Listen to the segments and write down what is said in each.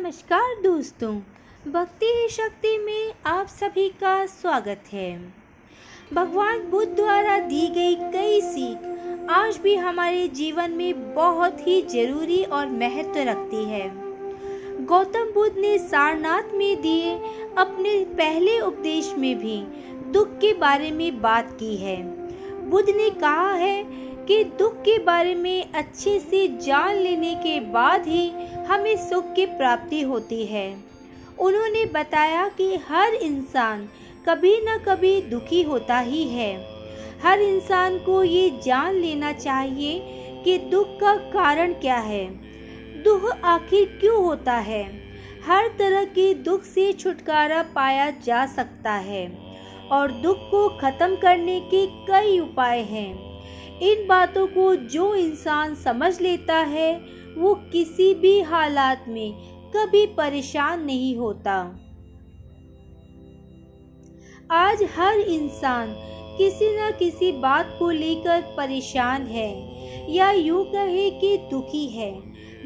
नमस्कार दोस्तों, भक्ति ही शक्ति में आप सभी का स्वागत है। भगवान बुद्ध द्वारा दी गई कई सीख आज भी हमारे जीवन में बहुत ही ज़रूरी और महत्व रखती है। गौतम बुद्ध ने सारनाथ में दिए अपने पहले उपदेश में भी दुख के बारे में बात की है। बुद्ध ने कहा है कि दुख के बारे में अच्छे से जान लेने के बाद ही हमें सुख की प्राप्ति होती है। उन्होंने बताया कि हर इंसान कभी न कभी दुखी होता ही है। हर इंसान को ये जान लेना चाहिए कि दुख का कारण क्या है। दुख आखिर क्यों होता है? हर तरह के दुख से छुटकारा पाया जा सकता है और दुख को खत्म करने के कई उपाय हैं। इन बातों को जो इंसान समझ लेता है, वो किसी भी हालात में कभी परेशान नहीं होता। आज हर इंसान किसी न किसी बात को लेकर परेशान है, या यूँ कहे कि दुखी है।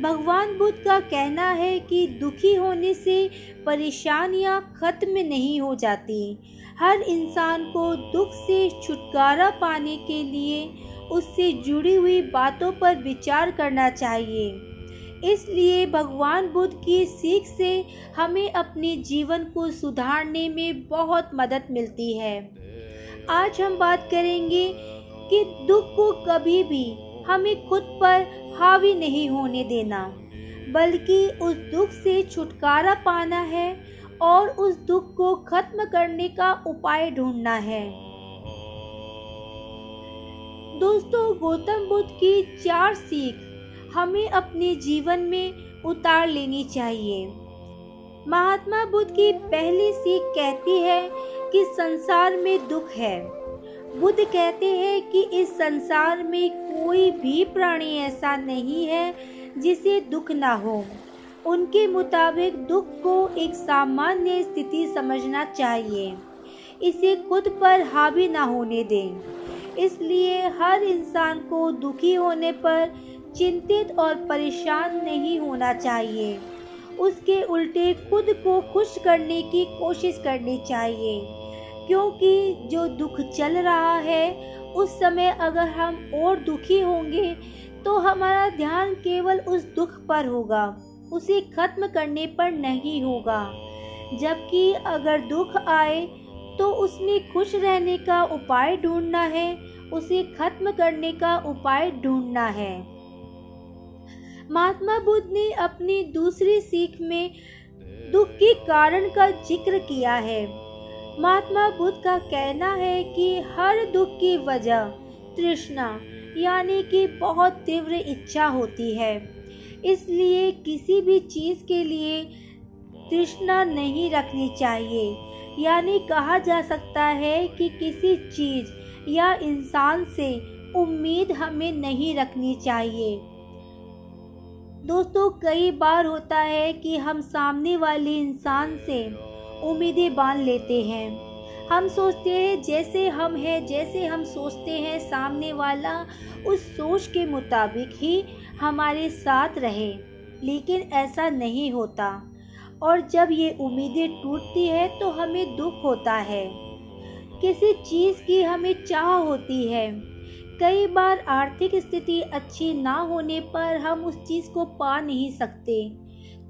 भगवान बुद्ध का कहना है कि दुखी होने से परेशानियाँ खत्म नहीं हो जाती। हर इंसान को दुख से छुटकारा पाने के लिए उससे जुड़ी हुई बातों पर विचार करना चाहिए। इसलिए भगवान बुद्ध की सीख से हमें अपने जीवन को सुधारने में बहुत मदद मिलती है। आज हम बात करेंगे कि दुख को कभी भी हमें खुद पर हावी नहीं होने देना, बल्कि उस दुख से छुटकारा पाना है और उस दुख को खत्म करने का उपाय ढूंढना है। दोस्तों, गौतम बुद्ध की चार सीख हमें अपने जीवन में उतार लेनी चाहिए। महात्मा बुद्ध की पहली सीख कहती है कि संसार में दुख है। बुद्ध कहते हैं कि इस संसार में कोई भी प्राणी ऐसा नहीं है जिसे दुख ना हो। उनके मुताबिक दुख को एक सामान्य स्थिति समझना चाहिए। इसे खुद पर हावी ना होने दें। इसलिए हर इंसान को दुखी होने पर चिंतित और परेशान नहीं होना चाहिए। उसके उल्टे खुद को खुश करने की कोशिश करनी चाहिए, क्योंकि जो दुख चल रहा है, उस समय अगर हम और दुखी होंगे तो हमारा ध्यान केवल उस दुख पर होगा, उसे खत्म करने पर नहीं होगा। जबकि अगर दुख आए तो उसमें खुश रहने का उपाय ढूंढना है, उसे खत्म करने का उपाय ढूंढना है। महात्मा बुद्ध ने अपनी दूसरी सीख में दुख के कारण का ज़िक्र किया है। महात्मा बुद्ध का कहना है कि हर दुख की वजह तृष्णा, यानी कि बहुत तीव्र इच्छा होती है। इसलिए किसी भी चीज़ के लिए तृष्णा नहीं रखनी चाहिए। यानी कहा जा सकता है कि किसी चीज़ या इंसान से उम्मीद हमें नहीं रखनी चाहिए। दोस्तों, कई बार होता है कि हम सामने वाले इंसान से उम्मीदें बाँध लेते हैं। हम सोचते हैं, जैसे हम हैं, जैसे हम सोचते हैं, सामने वाला उस सोच के मुताबिक ही हमारे साथ रहे, लेकिन ऐसा नहीं होता। और जब ये उम्मीदें टूटती है तो हमें दुख होता है। किसी चीज़ की हमें चाह होती है। कई बार आर्थिक स्थिति अच्छी ना होने पर हम उस चीज़ को पा नहीं सकते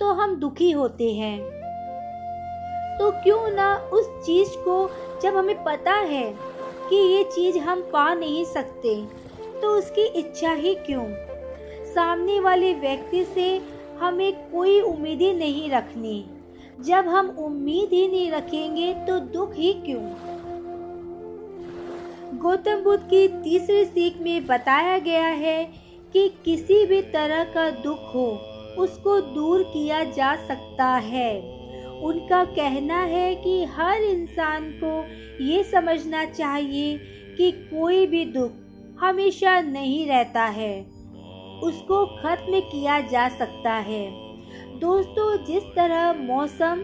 तो हम दुखी होते हैं। तो क्यों ना उस चीज़ को, जब हमें पता है कि ये चीज़ हम पा नहीं सकते तो उसकी इच्छा ही क्यों? सामने वाले व्यक्ति से हमें कोई उम्मीदें नहीं रखनी। जब हम उम्मीद ही नहीं रखेंगे तो दुख ही क्यों? गौतम बुद्ध की तीसरी सीख में बताया गया है कि किसी भी तरह का दुख हो, उसको दूर किया जा सकता है। उनका कहना है कि हर इंसान को ये समझना चाहिए कि कोई भी दुख हमेशा नहीं रहता है। उसको खत्म किया जा सकता है। दोस्तों, जिस तरह मौसम,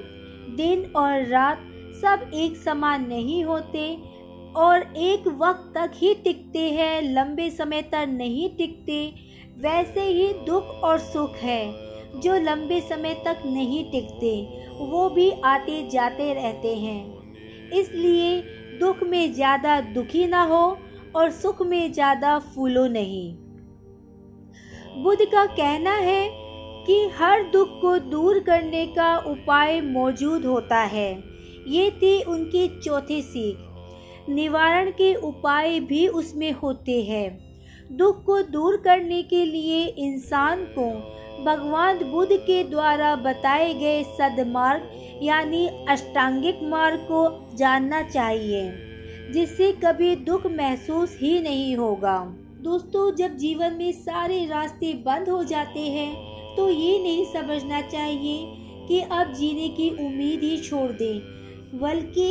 दिन और रात सब एक समान नहीं होते और एक वक्त तक ही टिकते हैं, लंबे समय तक नहीं टिकते, वैसे ही दुख और सुख है। जो लंबे समय तक नहीं टिकते, वो भी आते जाते रहते हैं। इसलिए दुख में ज़्यादा दुखी ना हो और सुख में ज़्यादा फूलो नहीं। बुद्ध का कहना है कि हर दुख को दूर करने का उपाय मौजूद होता है। ये थी उनकी चौथी सीख। निवारण के उपाय भी उसमें होते हैं। दुख को दूर करने के लिए इंसान को भगवान बुद्ध के द्वारा बताए गए सदमार्ग, यानी अष्टांगिक मार्ग को जानना चाहिए, जिससे कभी दुख महसूस ही नहीं होगा। दोस्तों, जब जीवन में सारे रास्ते बंद हो जाते हैं तो ये नहीं समझना चाहिए कि अब जीने की उम्मीद ही छोड़ दें। बल्कि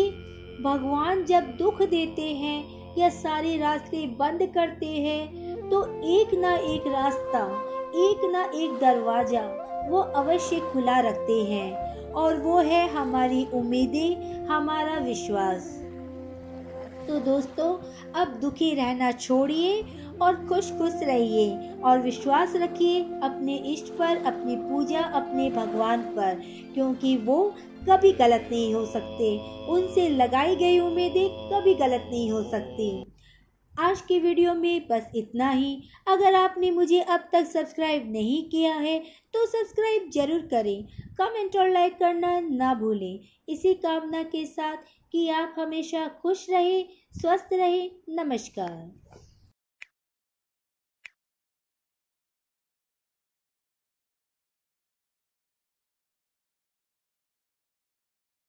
भगवान जब दुख देते हैं या सारे रास्ते बंद करते हैं तो एक ना एक रास्ता, एक ना एक दरवाज़ा, वो अवश्य खुला रखते हैं। और वो है हमारी उम्मीदें, हमारा विश्वास। तो दोस्तों, अब दुखी रहना छोड़िए और खुश खुश रहिए और विश्वास रखिए अपने इष्ट पर, अपनी पूजा अपने भगवान पर, क्योंकि वो कभी गलत नहीं हो सकते। उनसे लगाई गई उम्मीदें कभी गलत नहीं हो सकती। आज की वीडियो में बस इतना ही। अगर आपने मुझे अब तक सब्सक्राइब नहीं किया है तो सब्सक्राइब ज़रूर करें। कमेंट और लाइक करना ना भूलें। इसी कामना के साथ कि आप हमेशा खुश रहें, स्वस्थ रहें। नमस्कार।